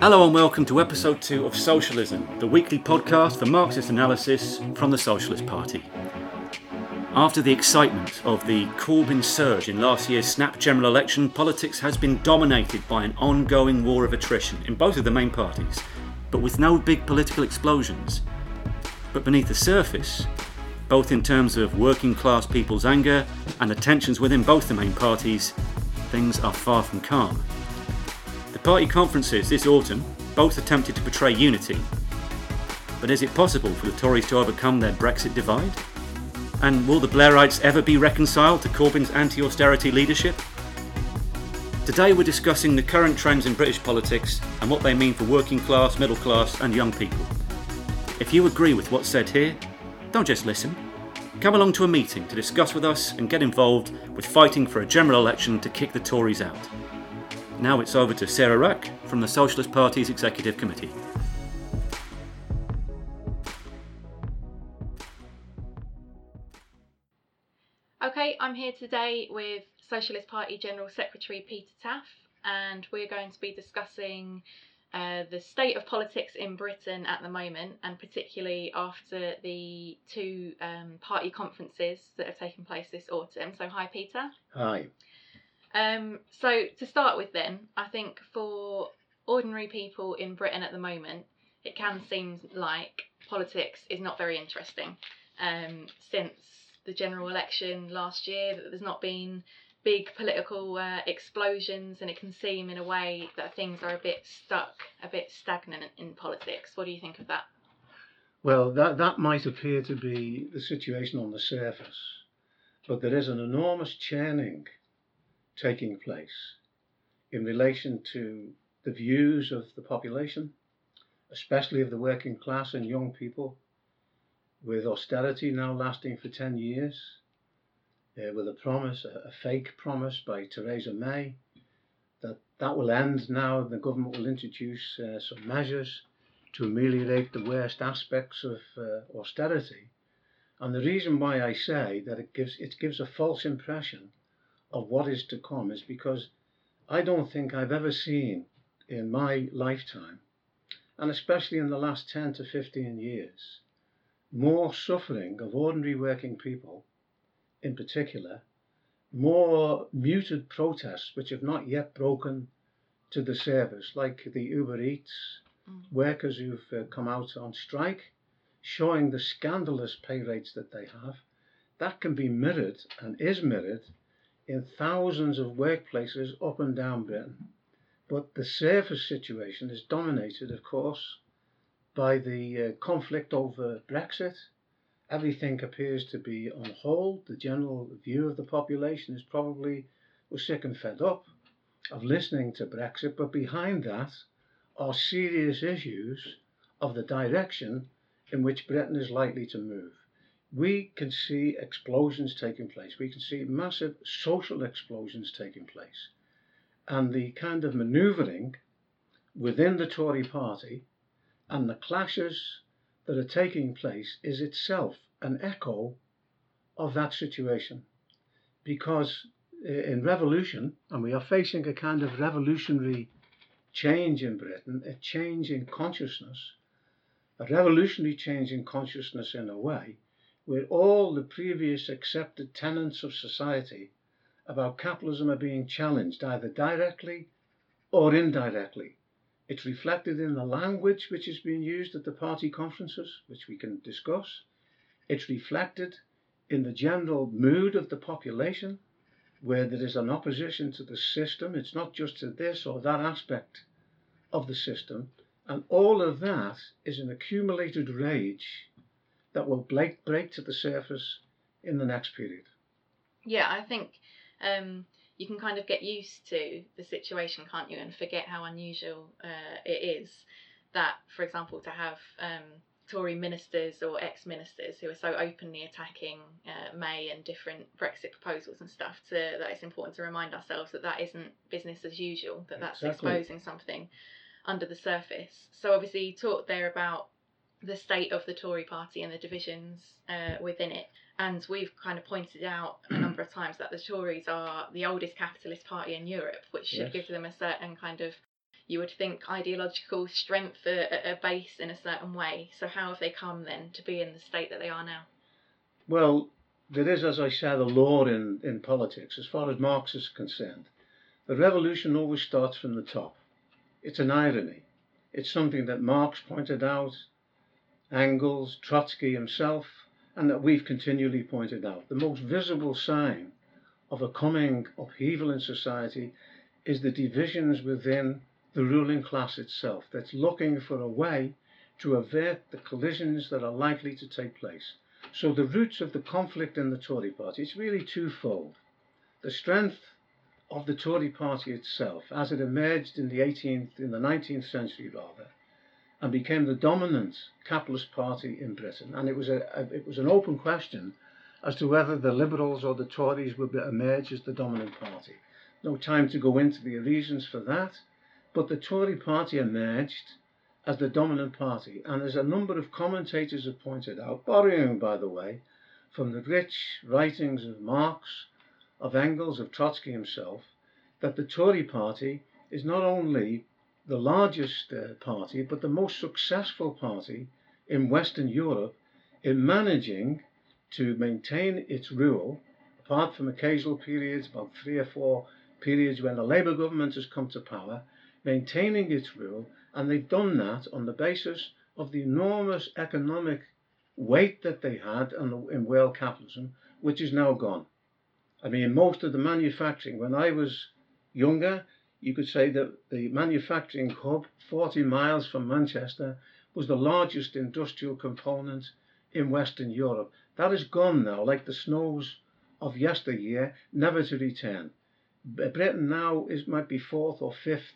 Hello and welcome to episode two of Socialism, the weekly podcast for Marxist analysis from the Socialist Party. After the excitement of the Corbyn surge in last year's snap general election, politics has been dominated by an ongoing war of attrition in both of the main parties, but with no big political explosions. But beneath the surface, both in terms of working class people's anger and the tensions within both the main parties, things are far from calm. Party conferences this autumn both attempted to portray unity. But is it possible for the Tories to overcome their Brexit divide? And will the Blairites ever be reconciled to Corbyn's anti austerity leadership? Today we're discussing the current trends in British politics and what they mean for working class, middle class, and young people. If you agree with what's said here, don't just listen. Come along to a meeting to discuss with us and get involved with fighting for a general election to kick the Tories out. Now it's over to Sarah Wrack from the Socialist Party's Executive Committee. Okay, I'm here today with Socialist Party General Secretary Peter Taaffe, and we're going to be discussing uh, the state of politics in Britain at the moment, and particularly after the two um, party conferences that have taken place this autumn. So, hi, Peter. Hi. Um, so, to start with, then, I think for ordinary people in Britain at the moment, it can seem like politics is not very interesting. Um, since the general election last year, that there's not been big political uh, explosions, and it can seem in a way that things are a bit stuck, a bit stagnant in politics. What do you think of that? Well, that, that might appear to be the situation on the surface, but there is an enormous churning taking place in relation to the views of the population, especially of the working class and young people, with austerity now lasting for 10 years, uh, with a promise, a, a, fake promise by Theresa May, that that will end now the government will introduce uh, some measures to ameliorate the worst aspects of uh, austerity. And the reason why I say that it gives it gives a false impression of what is to come is because I don't think I've ever seen in my lifetime, and especially in the last 10 to 15 years, more suffering of ordinary working people, in particular, more muted protests which have not yet broken to the surface, like the Uber Eats mm. workers who've uh, come out on strike, showing the scandalous pay rates that they have. That can be mirrored and is mirrored in thousands of workplaces up and down Britain. But the surface situation is dominated, of course, by the uh, conflict over Brexit. Everything appears to be on hold. The general view of the population is probably we're sick and fed up of listening to Brexit, but behind that are serious issues of the direction in which Britain is likely to move we can see explosions taking place. We can see massive social explosions taking place. And the kind of maneuvering within the Tory party and the clashes that are taking place is itself an echo of that situation. Because in revolution, and we are facing a kind of revolutionary change in Britain, a change in consciousness, a revolutionary change in consciousness in a way where all the previous accepted tenets of society about capitalism are being challenged either directly or indirectly. It's reflected in the language which is being used at the party conferences, which we can discuss. It's reflected in the general mood of the population, where there is an opposition to the system. It's not just to this or that aspect of the system. And all of that is an accumulated rage that will break, break to the surface in the next period. Yeah, I think um, you can kind of get used to the situation, can't you, and forget how unusual uh, it is that, for example, to have um, Tory ministers or ex ministers who are so openly attacking uh, May and different Brexit proposals and stuff, to, that it's important to remind ourselves that that isn't business as usual, that that's exactly. exposing something under the surface. So, obviously, you talked there about the state of the Tory party and the divisions uh, within it. And we've kind of pointed out a number of times that the Tories are the oldest capitalist party in Europe, which should yes. give them a certain kind of you would think ideological strength are, are based in a certain way. So how have they come then to be in the state that they are now? Well, there is, as I said, a law in, in politics as far as Marx is concerned. The revolution always starts from the top. It's an irony. It's something that Marx pointed out, Engels, Trotsky himself, and that we've continually pointed out. The most visible sign of a coming upheaval in society is the divisions within the ruling class itself that's looking for a way to avert the collisions that are likely to take place. So the roots of the conflict in the Tory party is really twofold. The strength of the Tory party itself as it emerged in the 18th in the 19th century rather and became the dominant capitalist party in Britain and it was a, a it was an open question as to whether the Liberals or the Tories would emerge as the dominant party. No time to go into the reasons for that, but the Tory party emerged as the dominant party, and as a number of commentators have pointed out, borrowing, by the way, from the rich writings of Marx, of Engels, of Trotsky himself, that the Tory party is not only the largest uh, party, but the most successful party in Western Europe in managing to maintain its rule, apart from occasional periods, about three or four periods when the Labour government has come to power, maintaining its rule, and they've done that on the basis of the enormous economic weight that they had in, in world capitalism, which is now gone. I mean, most of the manufacturing, when I was younger, you could say that the manufacturing hub 40 miles from Manchester was the largest industrial component in Western Europe. That is gone now, like the snows of yesteryear, never to return. Britain now is might be fourth or fifth,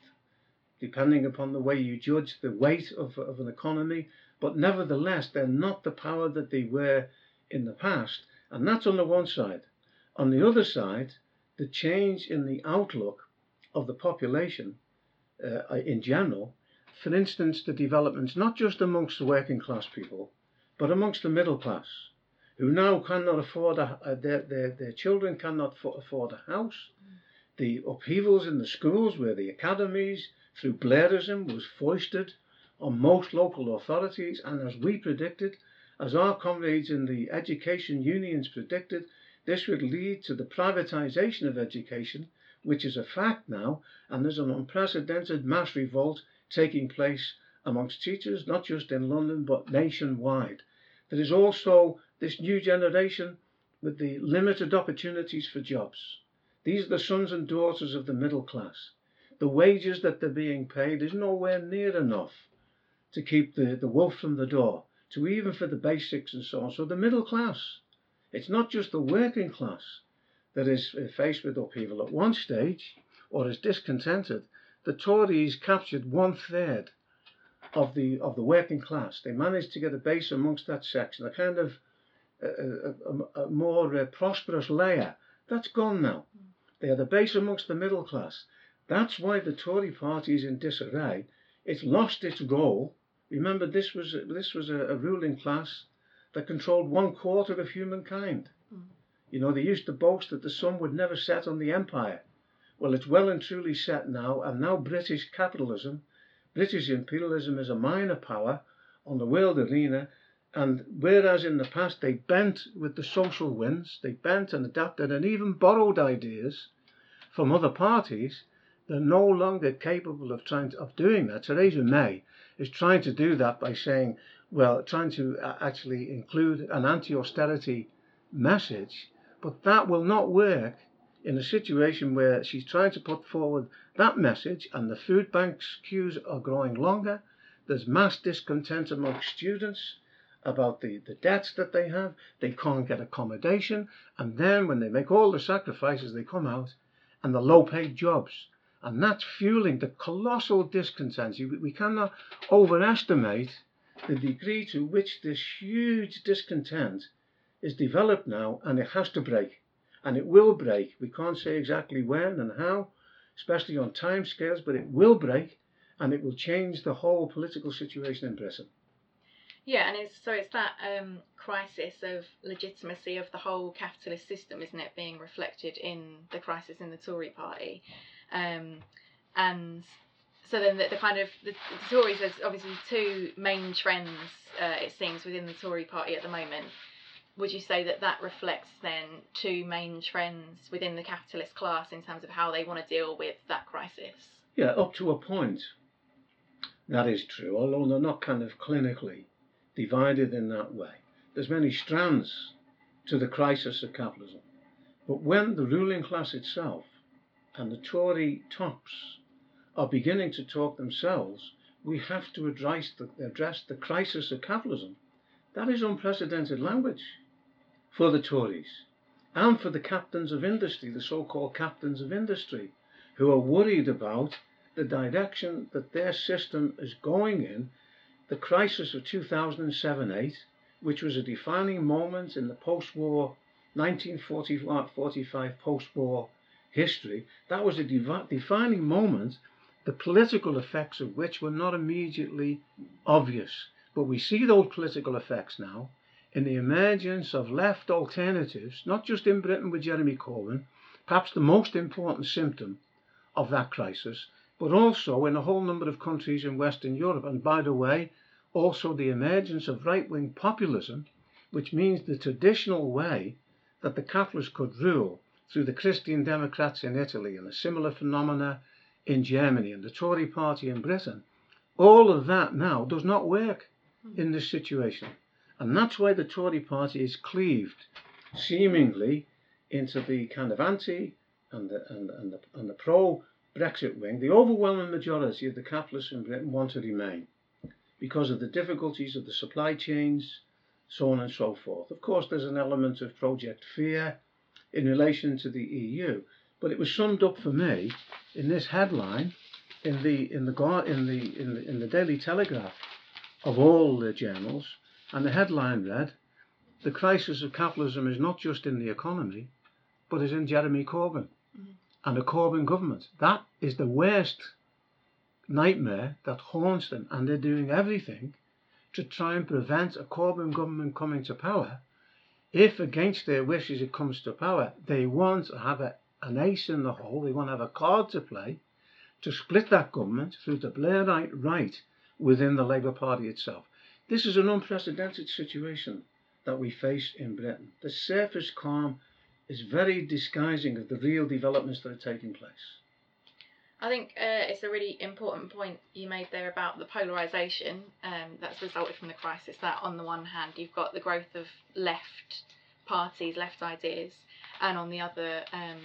depending upon the way you judge the weight of, of an economy, but nevertheless they're not the power that they were in the past, and that's on the one side. On the other side, the change in the outlook of the population uh, in general, for instance, the developments not just amongst the working class people, but amongst the middle class who now cannot afford a, uh, their, their, their children cannot afford a house. The upheavals in the schools where the academies through Blairism was foisted on most local authorities and as we predicted, as our comrades in the education unions predicted, this would lead to the privatization of education, which is a fact now, and there's an unprecedented mass revolt taking place amongst teachers, not just in London, but nationwide. There is also this new generation with the limited opportunities for jobs. These are the sons and daughters of the middle class. The wages that they're being paid is nowhere near enough to keep the, the wolf from the door, to even for the basics and so on. So the middle class, it's not just the working class that is faced with upheaval at one stage or is discontented. The Tories captured one third of the of the working class. They managed to get a base amongst that section, a kind of a, a, a more uh, prosperous layer. That's gone now. They are the base amongst the middle class. That's why the Tory party is in disarray. It's lost its role. Remember, this was this was a, a ruling class that controlled one quarter of humankind. Mm. You know, they used to boast that the sun would never set on the empire. Well, it's well and truly set now, and now British capitalism, British imperialism is a minor power on the world arena, and whereas in the past they bent with the social winds, they bent and adapted and even borrowed ideas from other parties, they're no longer capable of trying to, of doing that. Theresa May is trying to do that by saying, well, trying to uh, actually include an anti-austerity message, but that will not work in a situation where she's trying to put forward that message and the food banks queues are growing longer. There's mass discontent among students about the, the debts that they have. They can't get accommodation. And then when they make all the sacrifices, they come out and the low paid jobs. And that's fueling the colossal discontent. We cannot overestimate the degree to which this huge discontent is developed now, and it has to break. And it will break. We can't say exactly when and how, especially on time scales, but it will break and it will change the whole political situation in Britain. Yeah, and it's so it's that um, crisis of legitimacy of the whole capitalist system, isn't it, being reflected in the crisis in the Tory party, um, and so then the, the kind of the, the Tories there's obviously two main trends uh, it seems within the Tory party at the moment. Would you say that that reflects then two main trends within the capitalist class in terms of how they want to deal with that crisis? Yeah, up to a point. That is true, although they're not kind of clinically divided in that way. There's many strands to the crisis of capitalism. But when the ruling class itself and the Tory tops are beginning to talk themselves, we have to address the, address the crisis of capitalism. That is unprecedented language for the Tories and for the captains of industry, the so called captains of industry, who are worried about the direction that their system is going in. The crisis of 2007 8, which was a defining moment in the post war 1945 post war history, that was a defining moment the political effects of which were not immediately obvious. But we see those political effects now in the emergence of left alternatives, not just in Britain with Jeremy Corbyn, perhaps the most important symptom of that crisis, but also in a whole number of countries in Western Europe. And by the way, also the emergence of right wing populism, which means the traditional way that the capitalists could rule through the Christian Democrats in Italy and a similar phenomena in Germany and the Tory party in Britain, all of that now does not work in this situation. And that's why the Tory party is cleaved seemingly into the kind of anti and the, and, and the, and the pro Brexit wing. The overwhelming majority of the capitalists in Britain want to remain because of the difficulties of the supply chains, so on and so forth. Of course, there's an element of project fear in relation to the EU, but it was summed up for me in this headline in the in the in the in the, in the Daily Telegraph of all the journals, and the headline read, "The crisis of capitalism is not just in the economy, but is in Jeremy Corbyn mm-hmm. and the Corbyn government. That is the worst nightmare that haunts them, and they're doing everything to try and prevent a Corbyn government coming to power." If against their wishes it comes to power, they want to have a an ace in the hole. They want to have a card to play to split that government through the Blairite right within the Labour Party itself. This is an unprecedented situation that we face in Britain. The surface calm is very disguising of the real developments that are taking place. I think uh, it's a really important point you made there about the polarisation um, that's resulted from the crisis. That on the one hand, you've got the growth of left parties, left ideas, and on the other, um,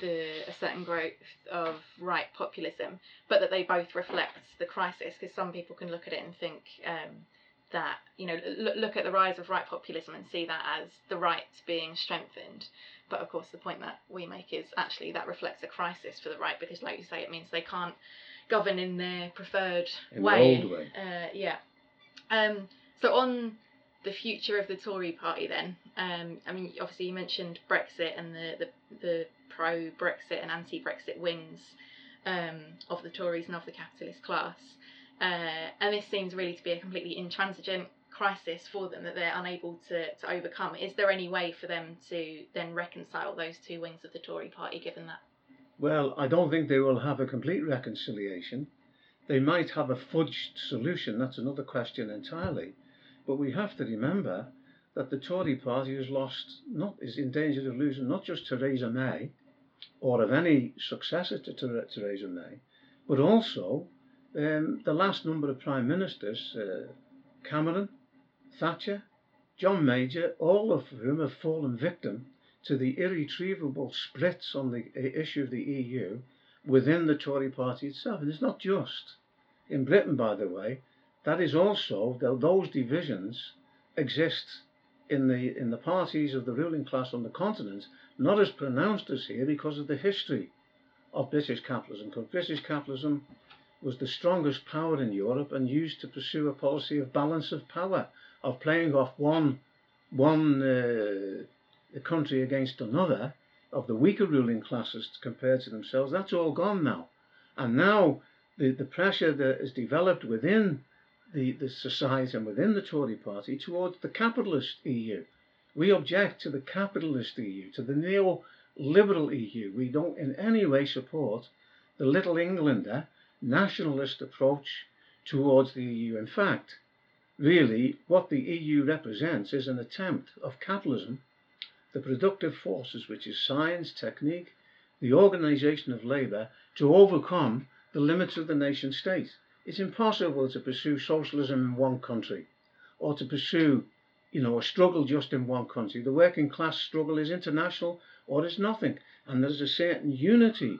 the a certain growth of right populism, but that they both reflect the crisis. Because some people can look at it and think um, that you know look, look at the rise of right populism and see that as the right being strengthened. But of course, the point that we make is actually that reflects a crisis for the right because, like you say, it means they can't govern in their preferred in way. The way. Uh, yeah. Um, so on the future of the Tory party then? Um, I mean, obviously you mentioned Brexit and the, the, the pro Brexit and anti Brexit wings um, of the Tories and of the capitalist class. Uh, and this seems really to be a completely intransigent crisis for them that they're unable to, to overcome. Is there any way for them to then reconcile those two wings of the Tory party given that? Well, I don't think they will have a complete reconciliation. They might have a fudged solution, that's another question entirely. But we have to remember that the Tory party has lost, not is in danger of losing not just Theresa May or of any successor to Theresa May, but also um, the last number of prime ministers, uh, Cameron, Thatcher, John Major, all of whom have fallen victim to the irretrievable splits on the issue of the EU within the Tory party itself. And it's not just in Britain, by the way, that is also those divisions exist in the in the parties of the ruling class on the continent, not as pronounced as here because of the history of British capitalism. Because British capitalism was the strongest power in Europe and used to pursue a policy of balance of power, of playing off one one uh, country against another, of the weaker ruling classes compared to themselves. That's all gone now, and now the, the pressure that is developed within the, the society and within the Tory party towards the capitalist EU. We object to the capitalist EU, to the neo-liberal EU. We don't in any way support the little Englander nationalist approach towards the EU. In fact, really, what the EU represents is an attempt of capitalism, the productive forces, which is science, technique, the organization of labor, to overcome the limits of the nation state. It's impossible to pursue socialism in one country or to pursue, you know, a struggle just in one country. The working class struggle is international or is nothing. And there's a certain unity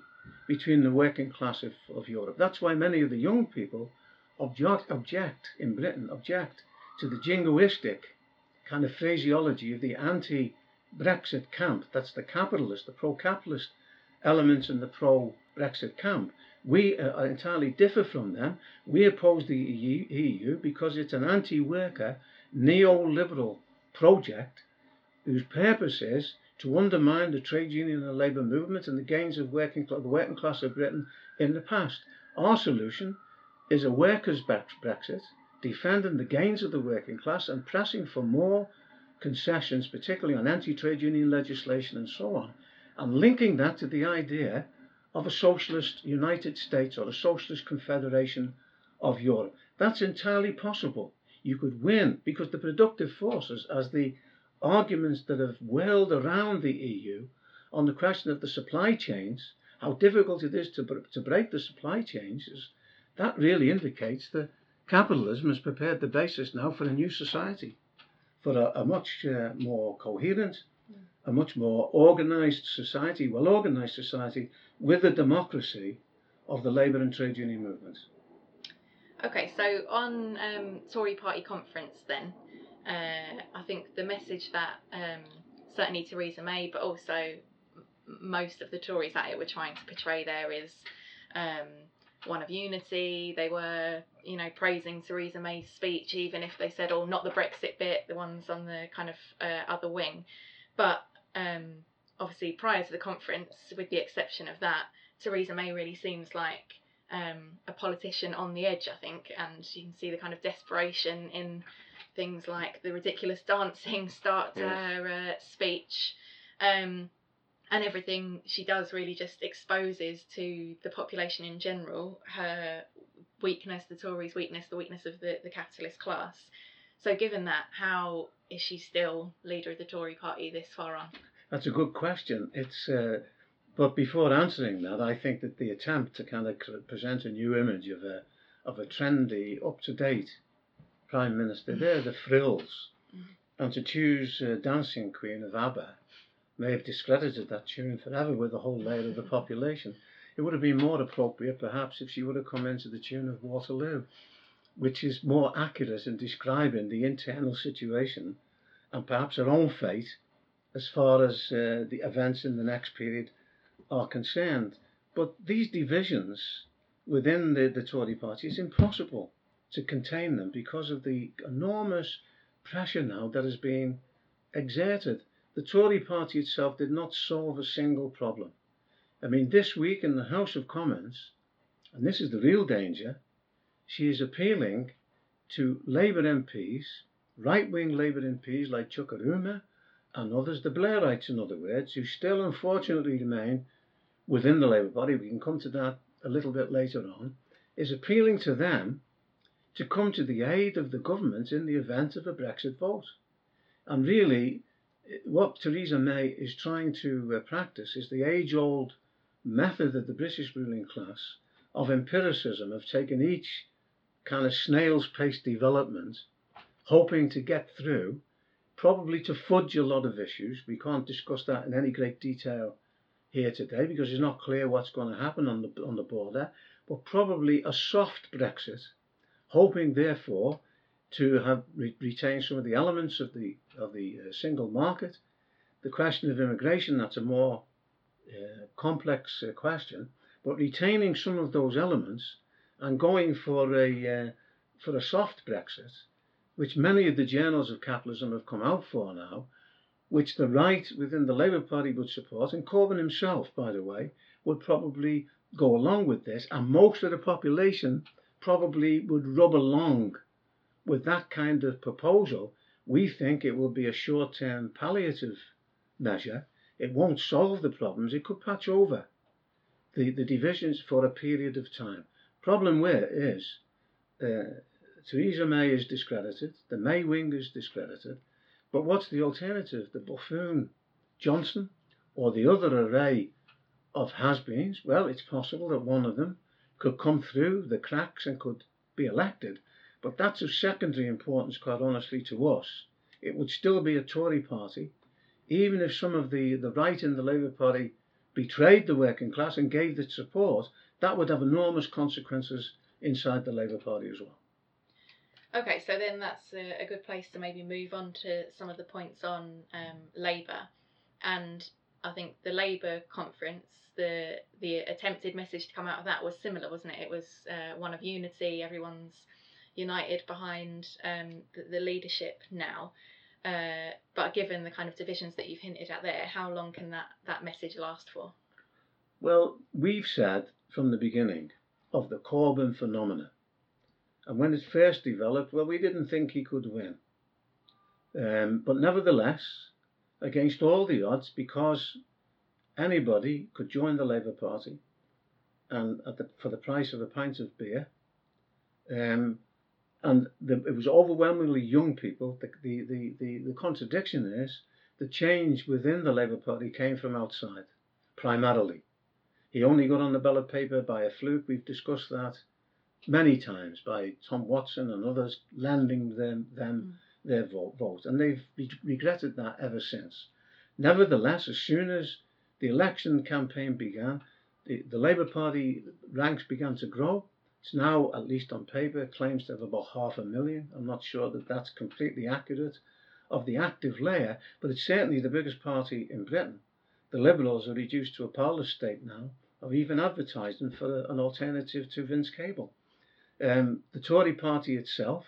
between the working class of, of Europe. That's why many of the young people object, object in Britain, object to the jingoistic kind of phraseology of the anti Brexit camp. That's the capitalist, the pro capitalist elements in the pro Brexit camp. We uh, entirely differ from them. We oppose the EU because it's an anti worker, neoliberal project whose purpose is to undermine the trade union and labour movement and the gains of working, the working class of Britain in the past. Our solution is a workers' Brexit, defending the gains of the working class and pressing for more concessions, particularly on anti trade union legislation and so on, and linking that to the idea of a socialist United States or a socialist confederation of Europe. That's entirely possible. You could win because the productive forces, as the arguments that have whirled around the EU on the question of the supply chains, how difficult it is to, to break the supply chains, is, that really indicates that capitalism has prepared the basis now for a new society, for a, a much uh, more coherent, a much more organized society, well organized society, with the democracy of the labour and trade union movement. Okay, so on um, Tory party conference, then, uh, I think the message that um, certainly Theresa May, but also most of the Tories that it were trying to portray there is um, one of unity. They were, you know, praising Theresa May's speech, even if they said, "Oh, not the Brexit bit," the ones on the kind of uh, other wing. But um, obviously, prior to the conference, with the exception of that, Theresa May really seems like um, a politician on the edge. I think, and you can see the kind of desperation in things like the ridiculous dancing start to yes. her uh, speech. Um, and everything she does really just exposes to the population in general her weakness, the Tories' weakness, the weakness of the, the capitalist class. So, given that, how is she still leader of the Tory party this far on? That's a good question. It's uh, but before answering that, I think that the attempt to kind of present a new image of a of a trendy, up to date prime minister, there the frills, mm. and to choose uh, Dancing Queen of ABBA may have discredited that tune forever with the whole layer of the population. It would have been more appropriate, perhaps, if she would have come into the tune of Waterloo, which is more accurate in describing the internal situation and perhaps her own fate as far as uh, the events in the next period are concerned. But these divisions within the, the Tory party, is impossible to contain them because of the enormous pressure now that is being exerted. The Tory party itself did not solve a single problem. I mean, this week in the House of Commons, and this is the real danger, she is appealing to Labour MPs, right wing Labour MPs like Chuka Umunna and others, the Blairites, in other words, who still unfortunately remain within the Labour Party, we can come to that a little bit later on, is appealing to them to come to the aid of the government in the event of a Brexit vote. And really, what Theresa May is trying to uh, practice is the age old method of the British ruling class of empiricism, of taking each kind of snail's pace development, hoping to get through, probably to fudge a lot of issues. We can't discuss that in any great detail here today because it's not clear what's going to happen on the, on the border, but probably a soft Brexit, hoping therefore to have re- retained some of the elements of the of the uh, single market. The question of immigration that's a more uh, complex uh, question, but retaining some of those elements and going for a uh, for a soft Brexit, which many of the journals of capitalism have come out for now, which the right within the Labour Party would support, and Corbyn himself, by the way, would probably go along with this, and most of the population probably would rub along with that kind of proposal, we think it will be a short term palliative measure. It won't solve the problems, it could patch over the, the divisions for a period of time. Problem where is uh, Theresa May is discredited, the May wing is discredited, but what's the alternative? The buffoon Johnson or the other array of has-beens? Well, it's possible that one of them could come through the cracks and could be elected, but that's of secondary importance, quite honestly, to us. It would still be a Tory party, even if some of the, the right in the Labour Party betrayed the working class and gave its support, that would have enormous consequences inside the Labour Party as well. Okay, so then that's a, a good place to maybe move on to some of the points on um, Labour, and I think the Labour conference, the the attempted message to come out of that was similar, wasn't it? It was uh, one of unity. Everyone's united behind um, the, the, leadership now. Uh, but given the kind of divisions that you've hinted at there, how long can that, that message last for? Well, we've said from the beginning of the Corbyn phenomena. And when it first developed, well, we didn't think he could win. Um, but nevertheless, against all the odds, because anybody could join the Labour Party and the, for the price of a pint of beer, um, and the, it was overwhelmingly young people. The, the, the, the, the contradiction is the change within the Labour Party came from outside, primarily. He only got on the ballot paper by a fluke. We've discussed that many times by Tom Watson and others lending them, them mm. Their vote, vote. And they've regretted that ever since. Nevertheless, as soon as the election campaign began, the, the Labour Party ranks began to grow. It's now, at least on paper, claims to have about half a million. I'm not sure that that's completely accurate of the active layer, but it's certainly the biggest party in Britain. The Liberals are reduced to a parlour state now of even advertising for an alternative to Vince Cable. Um, the Tory party itself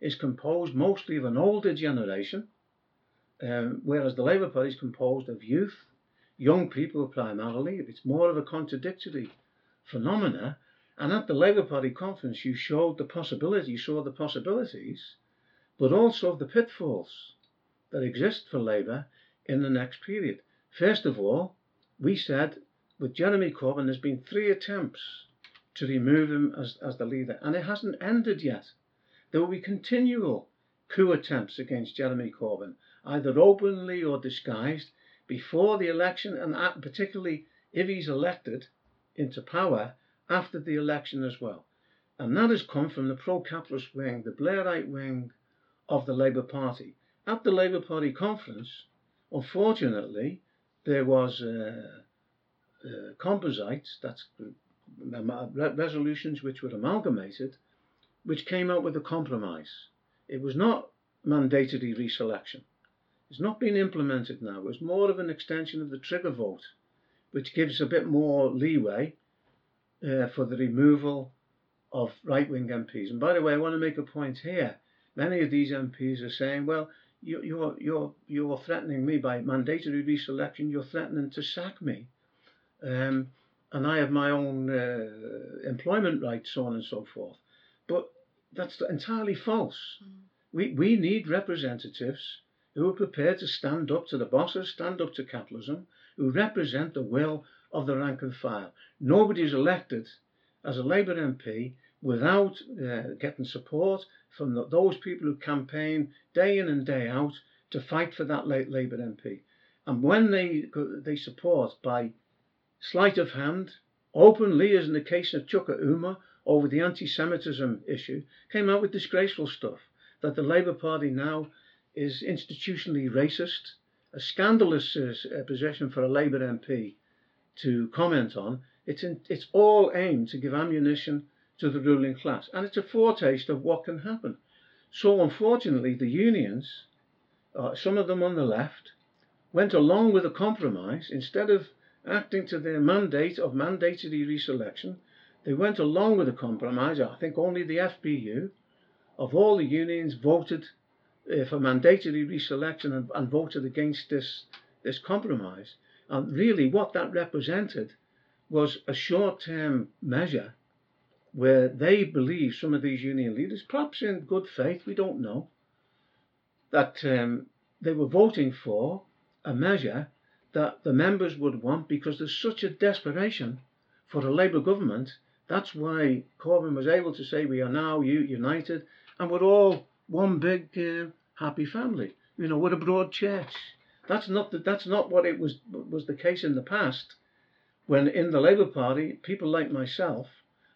is composed mostly of an older generation, um, whereas the Labour Party is composed of youth, young people primarily. It's more of a contradictory phenomena. And at the Labour Party conference, you showed the possibility, you saw the possibilities, but also the pitfalls that exist for Labour in the next period. First of all, we said with Jeremy Corbyn, there's been three attempts to remove him as, as the leader, and it hasn't ended yet. There will be continual coup attempts against Jeremy Corbyn, either openly or disguised, before the election, and particularly if he's elected into power after the election as well. And that has come from the pro capitalist wing, the Blairite wing of the Labour Party. At the Labour Party conference, unfortunately, there was. Uh, uh, composites, that's resolutions which were amalgamated, which came out with a compromise. It was not mandatory reselection. It's not been implemented now. It was more of an extension of the trigger vote, which gives a bit more leeway uh, for the removal of right wing MPs. And by the way, I want to make a point here. Many of these MPs are saying, well, you, you're, you're, you're threatening me by mandatory reselection, you're threatening to sack me um, and I have my own uh, employment rights, so on and so forth. But that's entirely false. Mm. We, we need representatives who are prepared to stand up to the bosses, stand up to capitalism, who represent the will of the rank and file. Nobody is elected as a Labour MP without uh, getting support from the, those people who campaign day in and day out to fight for that late Labour MP. And when they they support by sleight of hand, openly, as in the case of Chuka Umunna over the anti Semitism issue, came out with disgraceful stuff that the Labour Party now is institutionally racist, a scandalous uh, position for a Labour MP to comment on. It's, in, it's all aimed to give ammunition to the ruling class, and it's a foretaste of what can happen. So, unfortunately, the unions, uh, some of them on the left, went along with a compromise instead of acting to their mandate of mandatory reselection, they went along with the compromise. I think only the FBU of all the unions voted uh, for mandatory reselection and, and voted against this, this compromise. And really, what that represented was a short term measure where they believe, some of these union leaders, perhaps in good faith, we don't know, that um, they were voting for a measure that the members would want because there's such a desperation for a Labour government That's why Corbyn was able to say we are now united and we're all one big uh, happy family. You know, we're a broad church. That's not the, that's not what it was was the case in the past, when in the Labour Party people like myself,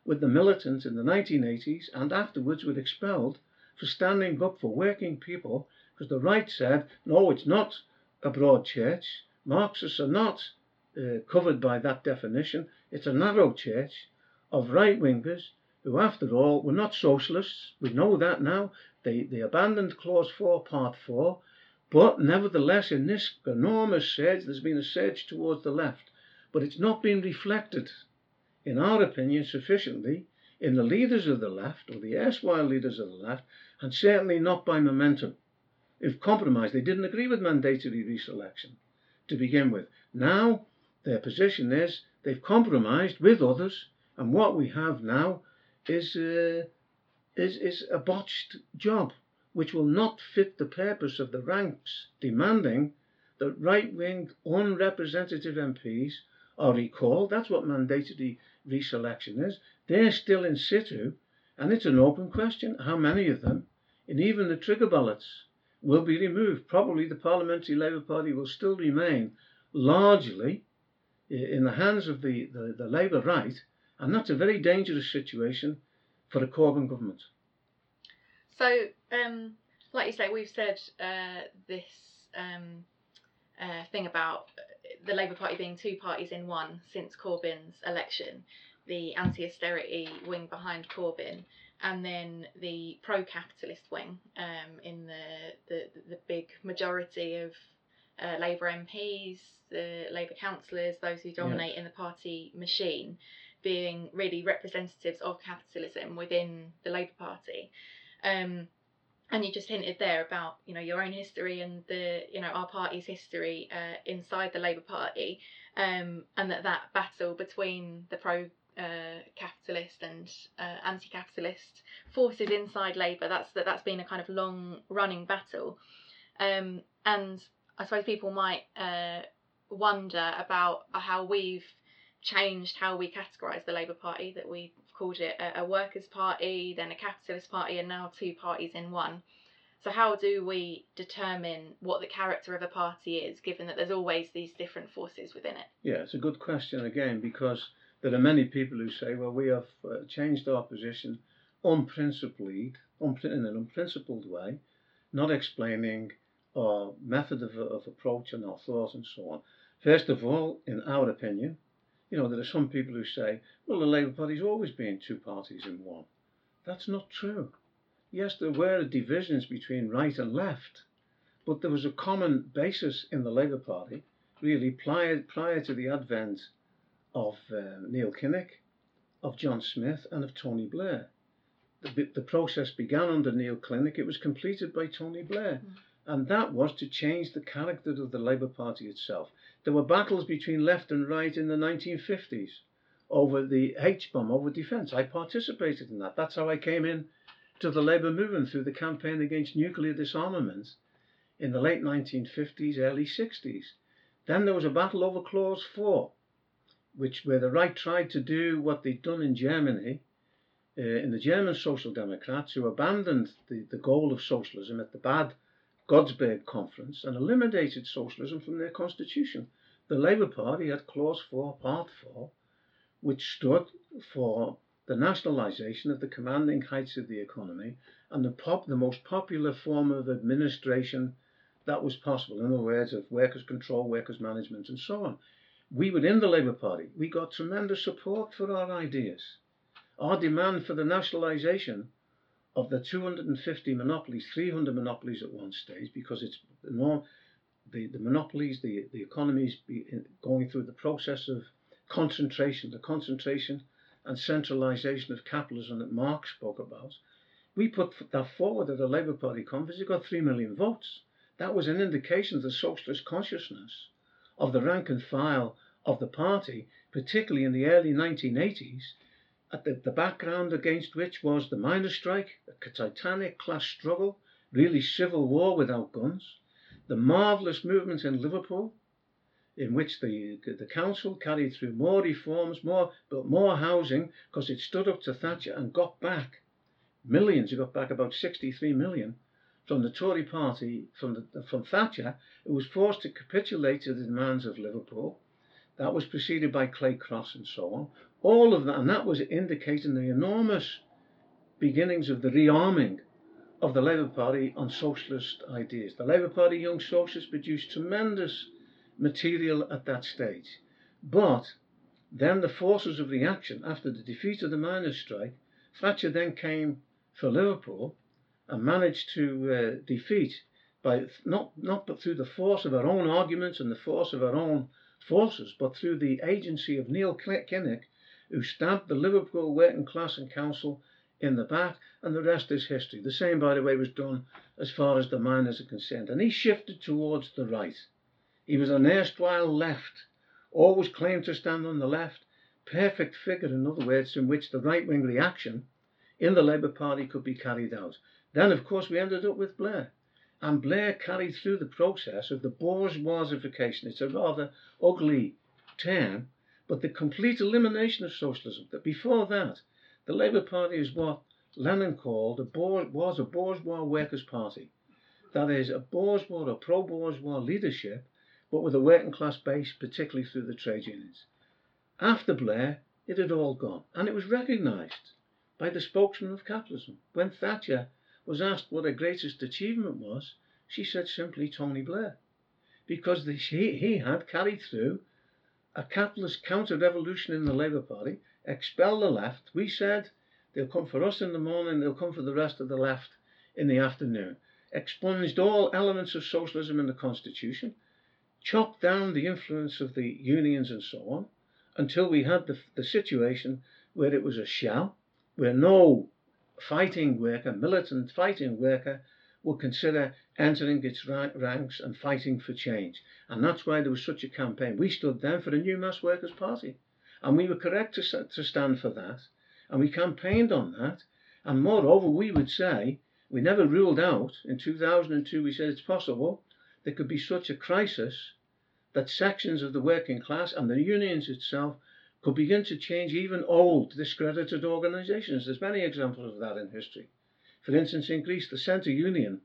with the militants in the 1980s and afterwards were expelled for standing up for working people because the right said no, it's not a broad church. Marxists are not uh, covered by that definition. It's a narrow church of right wingers who, after all, were not socialists. We know that now. They, they abandoned Clause 4, Part 4. But nevertheless, in this enormous surge, there's been a surge towards the left. But it's not been reflected, in our opinion, sufficiently in the leaders of the left, or the erstwhile leaders of the left, and certainly not by momentum. If compromised, they didn't agree with mandatory reselection to begin with. Now, their position is they've compromised with others, and what we have now is uh, is is a botched job which will not fit the purpose of the ranks demanding that right-wing unrepresentative MPs are recalled. That's what mandatory reselection is. They're still in situ, and it's an open question how many of them, and even the trigger ballots, will be removed. Probably the Parliamentary Labour Party will still remain largely in the hands of the, the, the Labour right, and that's a very dangerous situation for a Corbyn government. So, um, like you say, we've said uh, this um, uh, thing about the Labour Party being two parties in one since Corbyn's election, the anti-austerity wing behind Corbyn, and then the pro-capitalist wing um, in the, the the big majority of uh, Labour MPs, the Labour councillors, those who dominate yes. in the party machine, being really representatives of capitalism within the Labour Party. Um, and you just hinted there about you know your own history and the you know our party's history uh, inside the Labour Party, um, and that that battle between the pro uh, capitalist and uh, anti-capitalist forces inside Labour. That's that that's been a kind of long running battle, um, and I suppose people might uh, wonder about how we've changed how we categorise the Labour Party. That we called it a, a workers' party, then a capitalist party, and now two parties in one. So how do we determine what the character of a party is, given that there's always these different forces within it? Yeah, it's a good question again because there are many people who say, well, we have uh, changed our position unprincipled, in an unprincipled way, not explaining our method of, of approach and our thoughts and so on. First of all, in our opinion, you know, there are some people who say, well, the Labour Party's always been two parties in one. That's not true. Yes, there were divisions between right and left, but there was a common basis in the Labour Party, really, prior, prior to the advent of uh, Neil Kinnock, of John Smith, and of Tony Blair. The, the process began under Neil Kinnock, it was completed by Tony Blair. Mm. And that was to change the character of the Labour Party itself. There were battles between left and right in the 1950s over the H bomb, over defence. I participated in that. That's how I came in to the Labour movement through the campaign against nuclear disarmament in the late 1950s, early 60s. Then there was a battle over Clause 4, which where the right tried to do what they'd done in Germany, uh, in the German Social Democrats, who abandoned the, the goal of socialism at the bad Godesberg Conference and eliminated socialism from their constitution. The Labour Party had Clause 4, Part 4, which stood for the nationalisation of the commanding heights of the economy and the, pop, the most popular form of administration that was possible. In other words, of workers' control, workers' management, and so on. We were in the Labour Party, we got tremendous support for our ideas. Our demand for the nationalisation of the 250 monopolies, 300 monopolies at one stage, because it's the, the, the monopolies, the, the economies going through the process of concentration, the concentration and centralisation of capitalism that Marx spoke about. We put that forward at the Labour Party conference. It got 3 million votes. That was an indication of the socialist consciousness of the rank and file of the party, particularly in the early 1980s, at the, the background against which was the miners' strike, a titanic class struggle, really civil war without guns, the marvellous movement in Liverpool, in which the the council carried through more reforms, more built more housing because it stood up to Thatcher and got back millions. It got back about 63 million from the Tory party, from the, from Thatcher. It was forced to capitulate to the demands of Liverpool. That was preceded by Clay Cross and so on. All of that, and that was indicating the enormous beginnings of the rearming of the Labour Party on socialist ideas. The Labour Party Young Socialists produced tremendous material at that stage. But then the forces of reaction, after the defeat of the miners' strike, Thatcher then came for Liverpool and managed to uh, defeat by not not but through the force of her own arguments and the force of her own forces, but through the agency of Neil Kinnock, who stabbed the Liverpool working class and council in the back, and the rest is history. The same, by the way, was done as far as the miners are concerned, and he shifted towards the right. He was an erstwhile left, always claimed to stand on the left, perfect figure, in other words, in which the right wing reaction in the Labour Party could be carried out. Then, of course, we ended up with Blair. And Blair carried through the process of the bourgeoisification. It's a rather ugly term, but the complete elimination of socialism. That before that, the Labour Party is what Lenin called a was a bourgeois workers' party. That is, a bourgeois or pro bourgeois leadership but with a working class base, particularly through the trade unions. After Blair, it had all gone, and it was recognised by the spokesman of capitalism. When Thatcher was asked what her greatest achievement was, she said simply Tony Blair, because the, he, he had carried through a capitalist counter revolution in the Labour Party, expel the left. We said they'll come for us in the morning, they'll come for the rest of the left in the afternoon. Expunged all elements of socialism in the constitution, chopped down the influence of the unions and so on until we had the, the situation where it was a shell, where no fighting worker, militant fighting worker, would consider entering its ranks and fighting for change. And that's why there was such a campaign. We stood then for a new mass workers' party. And we were correct to, to stand for that. And we campaigned on that. And moreover, we would say, we never ruled out, in 2002, we said it's possible there could be such a crisis that sections of the working class and the unions itself could begin to change even old, discredited organizations. There's many examples of that in history. For instance, in Greece, the Centre Union,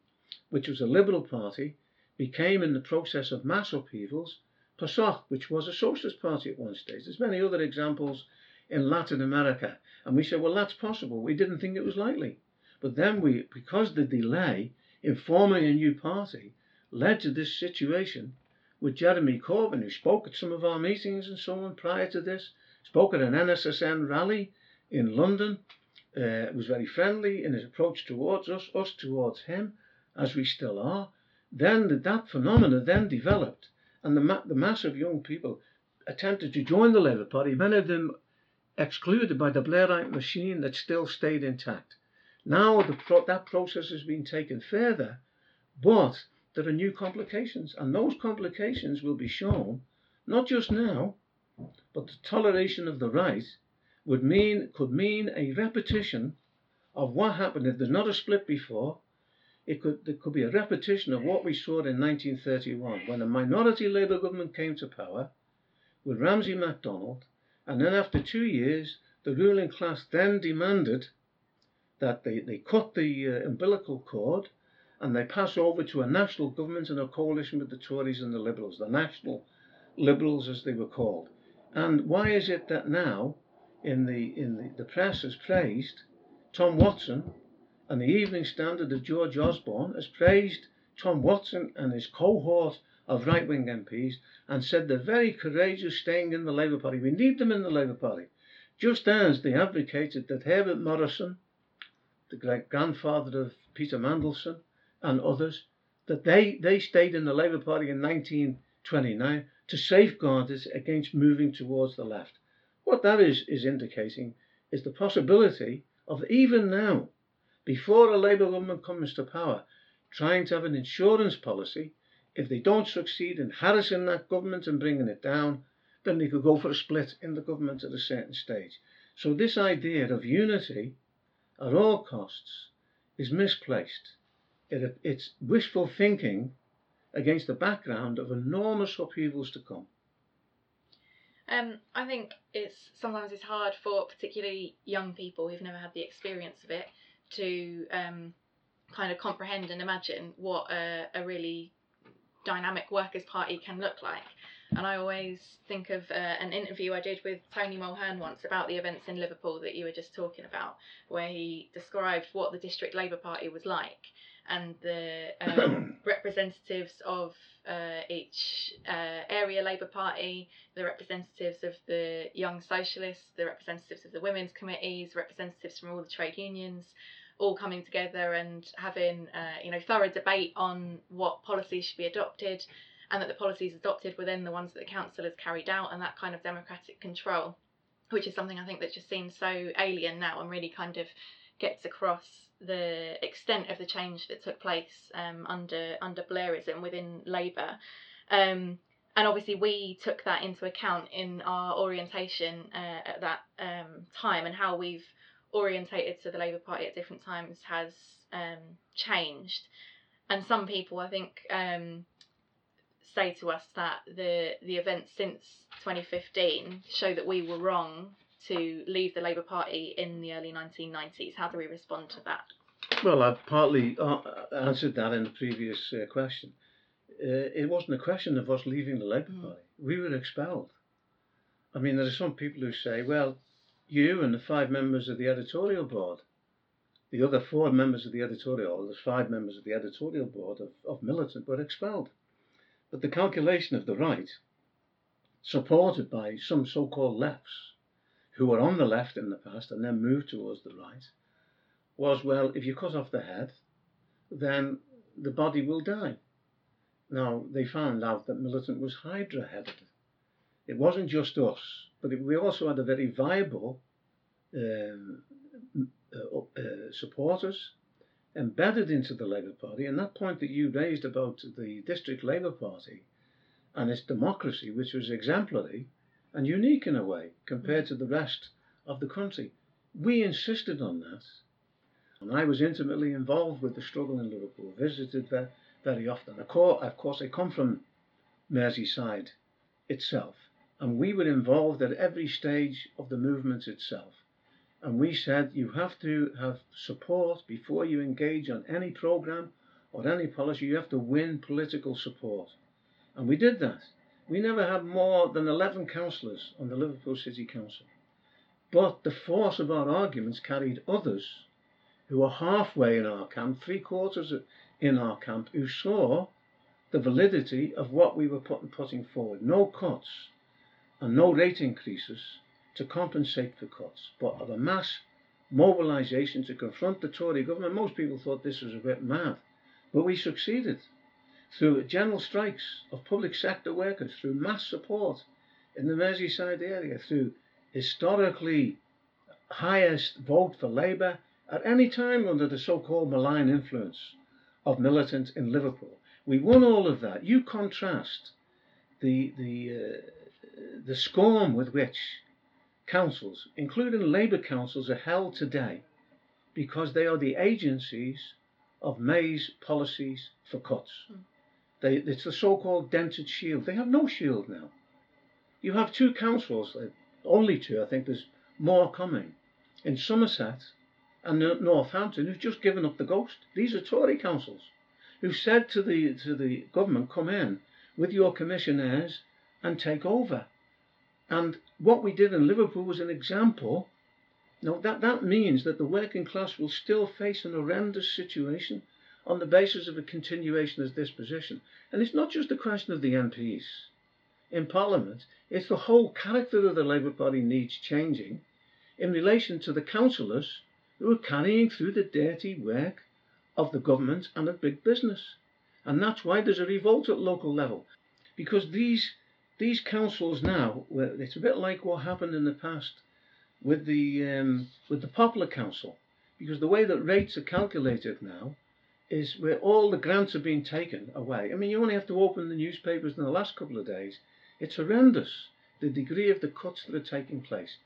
which was a liberal party, became in the process of mass upheavals PASOK, which was a socialist party at one stage. There's many other examples in Latin America. And we said, well, that's possible. We didn't think it was likely. But then we, because the delay in forming a new party led to this situation with Jeremy Corbyn, who spoke at some of our meetings and so on prior to this, spoke at an NSSN rally in London, uh, was very friendly in his approach towards us, us towards him, as we still are. Then that phenomena then developed, and the, ma- the mass of young people attempted to join the Labour Party, many of them excluded by the Blairite machine that still stayed intact. Now pro- that process has been taken further, but there are new complications, and those complications will be shown not just now, but the toleration of the right would mean could mean a repetition of what happened if there's not a split before. It could there could be a repetition of what we saw in 1931 when a minority Labour government came to power with Ramsay MacDonald, and then after two years the ruling class then demanded that they, they cut the uh, umbilical cord and they pass over to a national government in a coalition with the Tories and the Liberals, the National Liberals as they were called. And why is it that now, in the in the, the press has praised Tom Watson, and the Evening Standard of George Osborne has praised Tom Watson and his cohort of right-wing MPs and said they're very courageous staying in the Labour Party. We need them in the Labour Party, just as they advocated that Herbert Morrison, the great grandfather of Peter Mandelson, and others that they, they stayed in the Labour Party in 1929 to safeguard us against moving towards the left. What that is, is indicating is the possibility of even now, before a Labour government comes to power, trying to have an insurance policy. If they don't succeed in harassing that government and bringing it down, then they could go for a split in the government at a certain stage. So this idea of unity at all costs is misplaced it, it's wishful thinking against the background of enormous upheavals to come. Um, I think it's sometimes it's hard for particularly young people who've never had the experience of it to um, kind of comprehend and imagine what a, a really dynamic workers' party can look like. And I always think of uh, an interview I did with Tony Mulhearn once about the events in Liverpool that you were just talking about, where he described what the District Labour Party was like and the um, representatives of uh, each uh, area Labour Party, the representatives of the Young Socialists, the representatives of the women's committees, representatives from all the trade unions, all coming together and having uh, you know thorough debate on what policies should be adopted and that the policies adopted were then the ones that the councillors carried out and that kind of democratic control, which is something I think that just seems so alien now and really kind of gets across the extent of the change that took place um, under under Blairism within Labour. Um, and obviously, we took that into account in our orientation uh, at that um, time, and how we've orientated to the Labour Party at different times has um, changed. And some people, I think, um, say to us that the the events since 2015 show that we were wrong to leave the Labour Party in the early 1990s. How do we respond to that? Well, I've partly uh, answered that in the previous uh, question. Uh, it wasn't a question of us leaving the Labour mm. Party. We were expelled. I mean, there are some people who say, well, you and the five members of the editorial board, the other four members of the editorial, the five members of the editorial board of, of Militant, were expelled. But the calculation of the right, supported by some so called lefts, who were on the left in the past and then moved towards the right, was well, if you cut off the head, then the body will die. Now, they found out that Militant was Hydra headed. It wasn't just us, but it, we also had a very viable um, uh, uh, supporters embedded into the Labour Party. And that point that you raised about the District Labour Party and its democracy, which was exemplary and unique in a way compared to the mm. rest of the country, we insisted on that. And I was intimately involved with the struggle in Liverpool, visited there very often. Of course, I come from Merseyside itself, and we were involved at every stage of the movement itself. And we said you have to have support before you engage on any program or any policy. You have to win political support. And we did that. We never had more than 11 councillors on the Liverpool City Council. But the force of our arguments carried others who were halfway in our camp, three quarters in our camp, who saw the validity of what we were putting forward. No cuts and no rate increases to compensate for cuts, but of a mass mobilisation to confront the Tory government. Most people thought this was a bit mad, but we succeeded through general strikes of public sector workers, through mass support in the Merseyside area, through historically highest vote for Labour at any time under the so-called malign influence of militants in Liverpool. We won all of that. You contrast the the uh, the scorn with which councils, including Labour councils, are held today because they are the agencies of May's policies for cuts. Mm. They, it's the so-called dented shield. They have no shield now. You have two councils, uh, only two, I think there's more coming, in Somerset and Northampton, who've just given up the ghost. These are Tory councils who've said to the, to the government, come in with your commissioners and take over. And what we did in Liverpool was an example. Now, that, that means that the working class will still face an horrendous situation on the basis of a continuation of this position. And it's not just a question of the MPs in Parliament, it's the whole character of the Labour Party needs changing in relation to the councillors who are carrying through the dirty work of the government and of big business. And that's why there's a revolt at local level. Because these these councils now, it's a bit like what happened in the past with the um, with the Poplar Council, because the way that rates are calculated now is where all the grants are being taken away. I mean, you only have to open the newspapers in the last couple of days. It's horrendous the degree of the cuts that are taking place.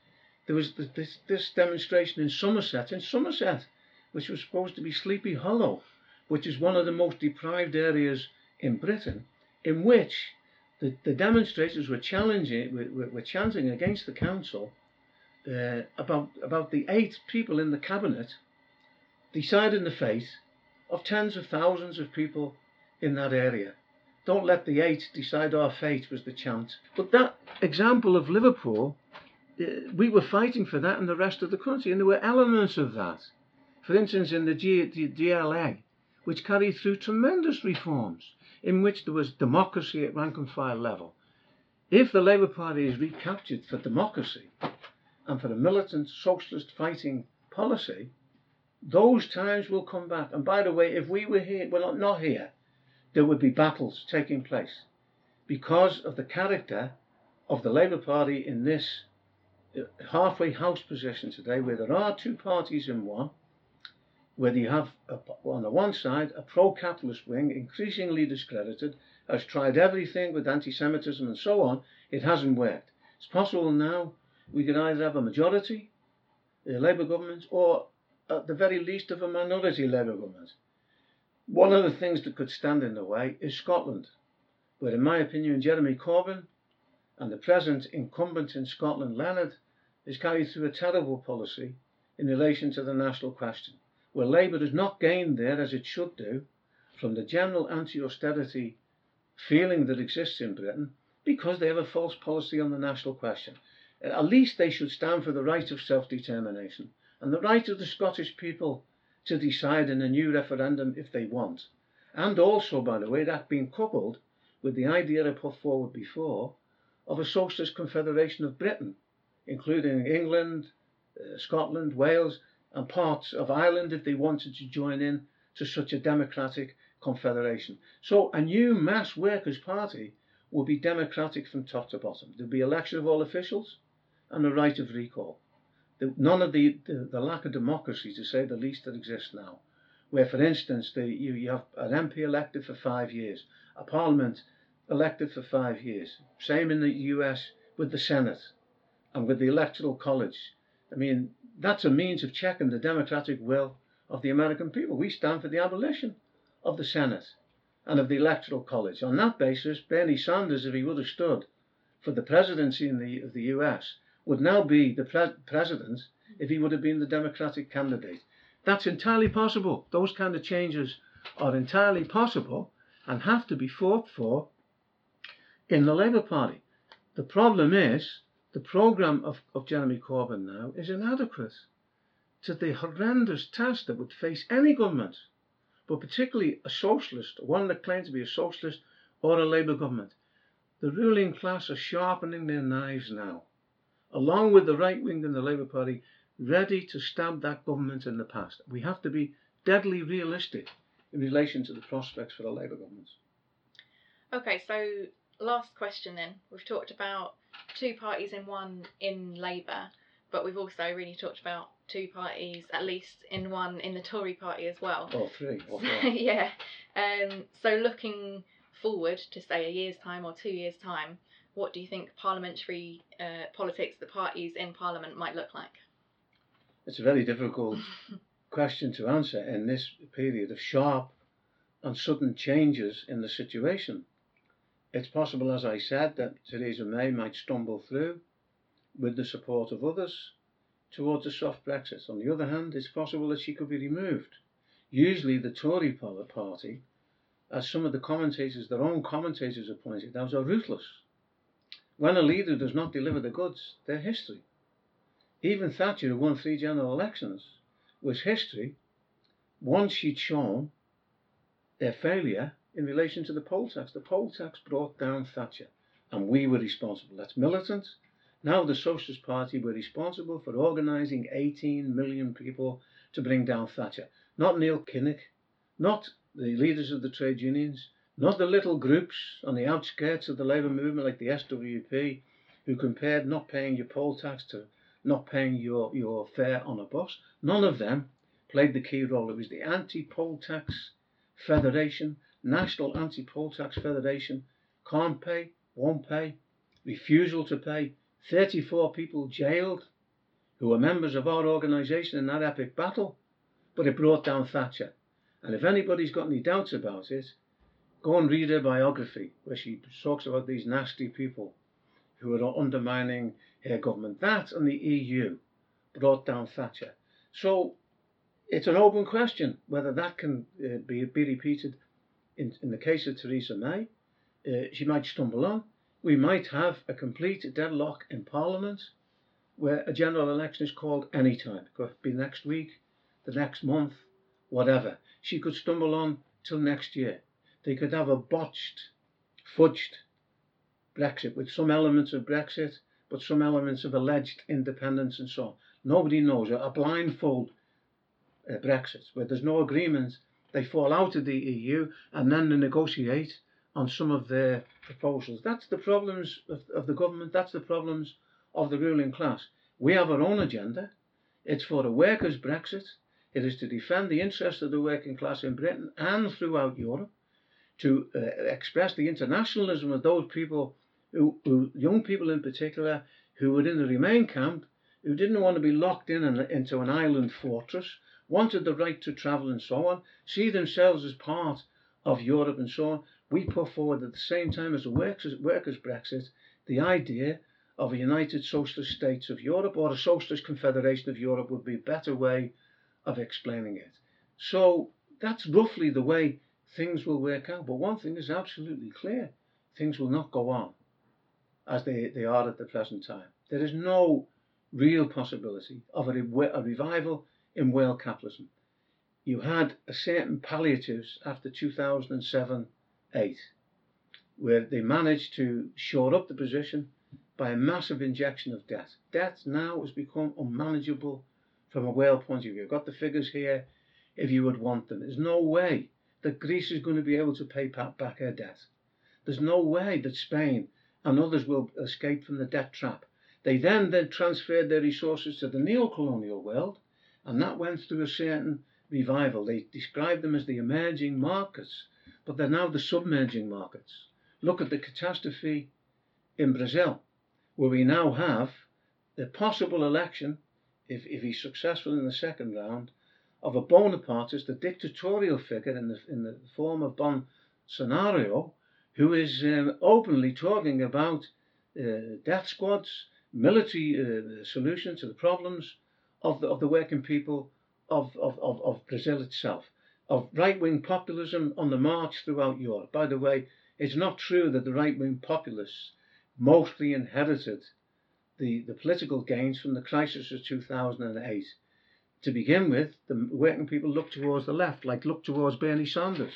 There was this, this demonstration in Somerset, in Somerset, which was supposed to be Sleepy Hollow, which is one of the most deprived areas in Britain, in which the, the demonstrators were challenging, were, were chanting against the council uh, about about the eight people in the cabinet deciding the fate of tens of thousands of people in that area. Don't let the eight decide our fate was the chant. But that example of Liverpool, uh, we were fighting for that in the rest of the country, and there were elements of that. For instance, in the, G, the GLA, which carried through tremendous reforms in which there was democracy at rank and file level. If the Labour Party is recaptured for democracy and for a militant socialist fighting policy, those times will come back. And by the way, if we were here, well, not here, there would be battles taking place because of the character of the Labour Party in this uh, halfway house position today, where there are two parties in one, where you have a, on the one side a pro-capitalist wing, increasingly discredited, has tried everything with anti-Semitism and so on. It hasn't worked. It's possible now we could either have a majority a Labour government or at the very least of a minority Labour government. One of the things that could stand in the way is Scotland, where, in my opinion, Jeremy Corbyn and the present incumbent in Scotland, Leonard, is carried through a terrible policy in relation to the national question, where Labour has not gained there as it should do from the general anti austerity feeling that exists in Britain because they have a false policy on the national question. At least they should stand for the right of self determination and the right of the Scottish people to decide in a new referendum if they want. And also, by the way, that being coupled with the idea I put forward before of a socialist confederation of Britain, including England, uh, Scotland, Wales, and parts of Ireland if they wanted to join in to such a democratic confederation. So a new mass workers' party would be democratic from top to bottom. There'd be election of all officials and a right of recall the, none of the, the, the, lack of democracy, to say the least, that exists now. Where, for instance, the, you, you have an MP elected for five years, a parliament elected for five years. Same in the US with the Senate and with the Electoral College. I mean, that's a means of checking the democratic will of the American people. We stand for the abolition of the Senate and of the Electoral College. On that basis, Bernie Sanders, if he would have stood for the presidency in the, of the US, would now be the pre- president if he would have been the Democratic candidate. That's entirely possible. Those kind of changes are entirely possible and have to be fought for in the Labour Party. The problem is the programme of, of Jeremy Corbyn now is inadequate to the horrendous task that would face any government, but particularly a socialist, one that claims to be a socialist or a Labour government. The ruling class are sharpening their knives now along with the right wing and the Labour Party, ready to stab that government in the past. We have to be deadly realistic in relation to the prospects for the Labour government. Okay, so last question then. We've talked about two parties in one in Labour, but we've also really talked about two parties, at least in one in the Tory party as well. Or three. Or yeah. Um, so looking forward to say a year's time or two years' time, what do you think parliamentary uh, politics, the parties in Parliament, might look like? It's a very difficult question to answer in this period of sharp and sudden changes in the situation. It's possible, as I said, that Theresa May might stumble through with the support of others towards a soft Brexit. On the other hand, it's possible that she could be removed. Usually, the Tory party, as some of the commentators, their own commentators have pointed out, are ruthless when a leader does not deliver the goods, they're history. Even Thatcher, who won three general elections, was history once she'd shown their failure in relation to the poll tax. The poll tax brought down Thatcher, and we were responsible. That's militant. Now the Socialist Party were responsible for organising 18 million people to bring down Thatcher. Not Neil Kinnock, not the leaders of the trade unions, not the little groups on the outskirts of the labour movement like the SWP who compared not paying your poll tax to not paying your, your fare on a bus. None of them played the key role. It was the Anti Poll Tax Federation, National Anti Poll Tax Federation, can't pay, won't pay, refusal to pay, 34 people jailed who were members of our organisation in that epic battle, but it brought down Thatcher. And if anybody's got any doubts about it, Go and read her biography, where she talks about these nasty people who are undermining her government. That and the EU brought down Thatcher. So it's an open question whether that can uh, be, be repeated in, in the case of Theresa May. Uh, she might stumble on. We might have a complete deadlock in Parliament where a general election is called any time. It could be next week, the next month, whatever. She could stumble on till next year. They could have a botched, fudged Brexit with some elements of Brexit, but some elements of alleged independence and so on. Nobody knows. A blindfold uh, Brexit, where there's no agreement, they fall out of the EU and then they negotiate on some of their proposals. That's the problems of, of the government, that's the problems of the ruling class. We have our own agenda. It's for a workers' Brexit. It is to defend the interests of the working class in Britain and throughout Europe, to uh, express the internationalism of those people, who, who, young people in particular, who were in the Remain camp, who didn't want to be locked in an, into an island fortress, wanted the right to travel and so on, see themselves as part of Europe and so on. We put forward at the same time as the workers, workers' Brexit the idea of a United Socialist States of Europe or a Socialist Confederation of Europe would be a better way of explaining it. So that's roughly the way things will work out. But one thing is absolutely clear things will not go on as they, they are at the present time. There is no real possibility of a, a revival in world capitalism. You had a certain palliatives after 2007 8, where they managed to shore up the position by a massive injection of debt. Debt now has become unmanageable from a world point of view. I've got the figures here if you would want them. There's no way that Greece is going to be able to pay back her debt. There's no way that Spain and others will escape from the debt trap. They then then transferred their resources to the neo-colonial world, and that went through a certain revival. They described them as the emerging markets, but they're now the submerging markets. Look at the catastrophe in Brazil where we now have the possible election, if, if he's successful in the second round, of a Bonapartist, a dictatorial figure in the, in the form of Bolsonaro, who is um, openly talking about uh, death squads, military uh, solutions to the problems of the, of the working people of, of, of, of Brazil itself, of right wing populism on the march throughout Europe. By the way, it's not true that the right wing populists mostly inherited the, the political gains from the crisis of 2008. To begin with, the working people looked towards the left, like looked towards Bernie Sanders.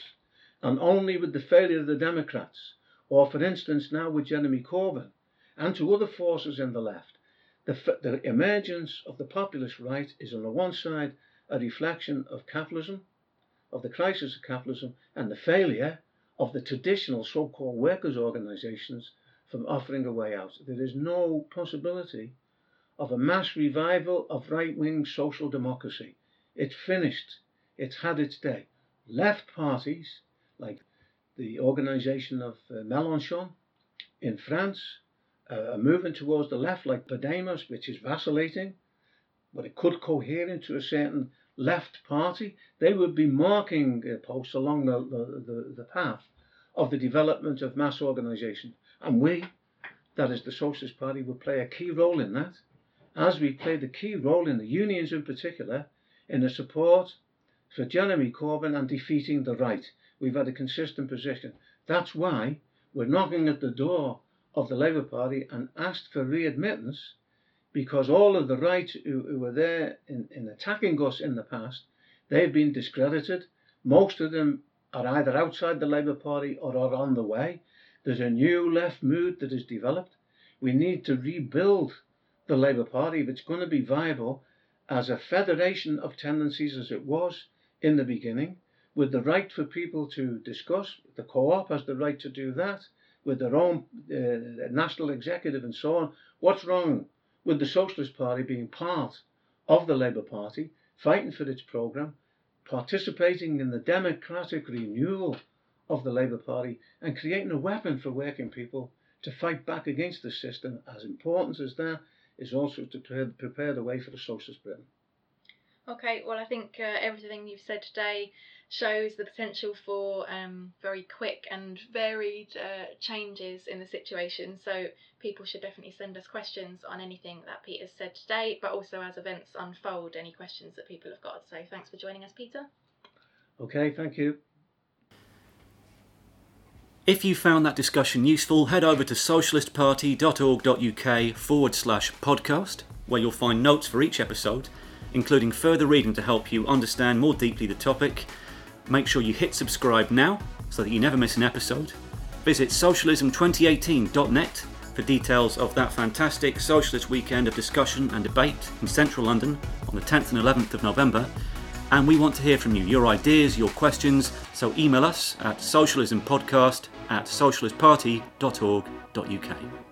And only with the failure of the Democrats, or for instance now with Jeremy Corbyn, and to other forces in the left, the, the emergence of the populist right is on the one side a reflection of capitalism, of the crisis of capitalism, and the failure of the traditional so called workers' organizations from offering a way out. There is no possibility of a mass revival of right wing social democracy. It's finished, it's had its day. Left parties, like the organization of uh, Mélenchon in France, uh, are moving towards the left, like Podemos, which is vacillating, but it could cohere into a certain left party. They would be marking uh, posts along the, the, the, path of the development of mass organization. And we, that is the Socialist Party, will play a key role in that, as we played a key role in the unions in particular, in the support for Jeremy Corbyn and defeating the right. We've had a consistent position. That's why we're knocking at the door of the Labour Party and asked for readmittance because all of the right who, who were there in, in attacking us in the past, they've been discredited. Most of them are either outside the Labour Party or are on the way. There's a new left mood that has developed. We need to rebuild the Labour Party if it's going to be viable as a federation of tendencies as it was in the beginning, with the right for people to discuss. The co op has the right to do that with their own uh, national executive and so on. What's wrong with the Socialist Party being part of the Labour Party, fighting for its programme, participating in the democratic renewal of the Labour Party and creating a weapon for working people to fight back against the system, as important as that is also to prepare, prepare the way for a socialist Britain. Okay, well, I think uh, everything you've said today shows the potential for um, very quick and varied uh, changes in the situation. So people should definitely send us questions on anything that Peter's said today, but also as events unfold, any questions that people have got. So thanks for joining us, Peter. Okay, thank you. If you found that discussion useful, head over to socialistparty.org.uk forward slash podcast, where you'll find notes for each episode, including further reading to help you understand more deeply the topic. Make sure you hit subscribe now so that you never miss an episode. Visit socialism2018.net for details of that fantastic socialist weekend of discussion and debate in central London on the 10th and 11th of November and we want to hear from you, your ideas, your questions, so email us at socialismpodcast at socialistparty.org.uk.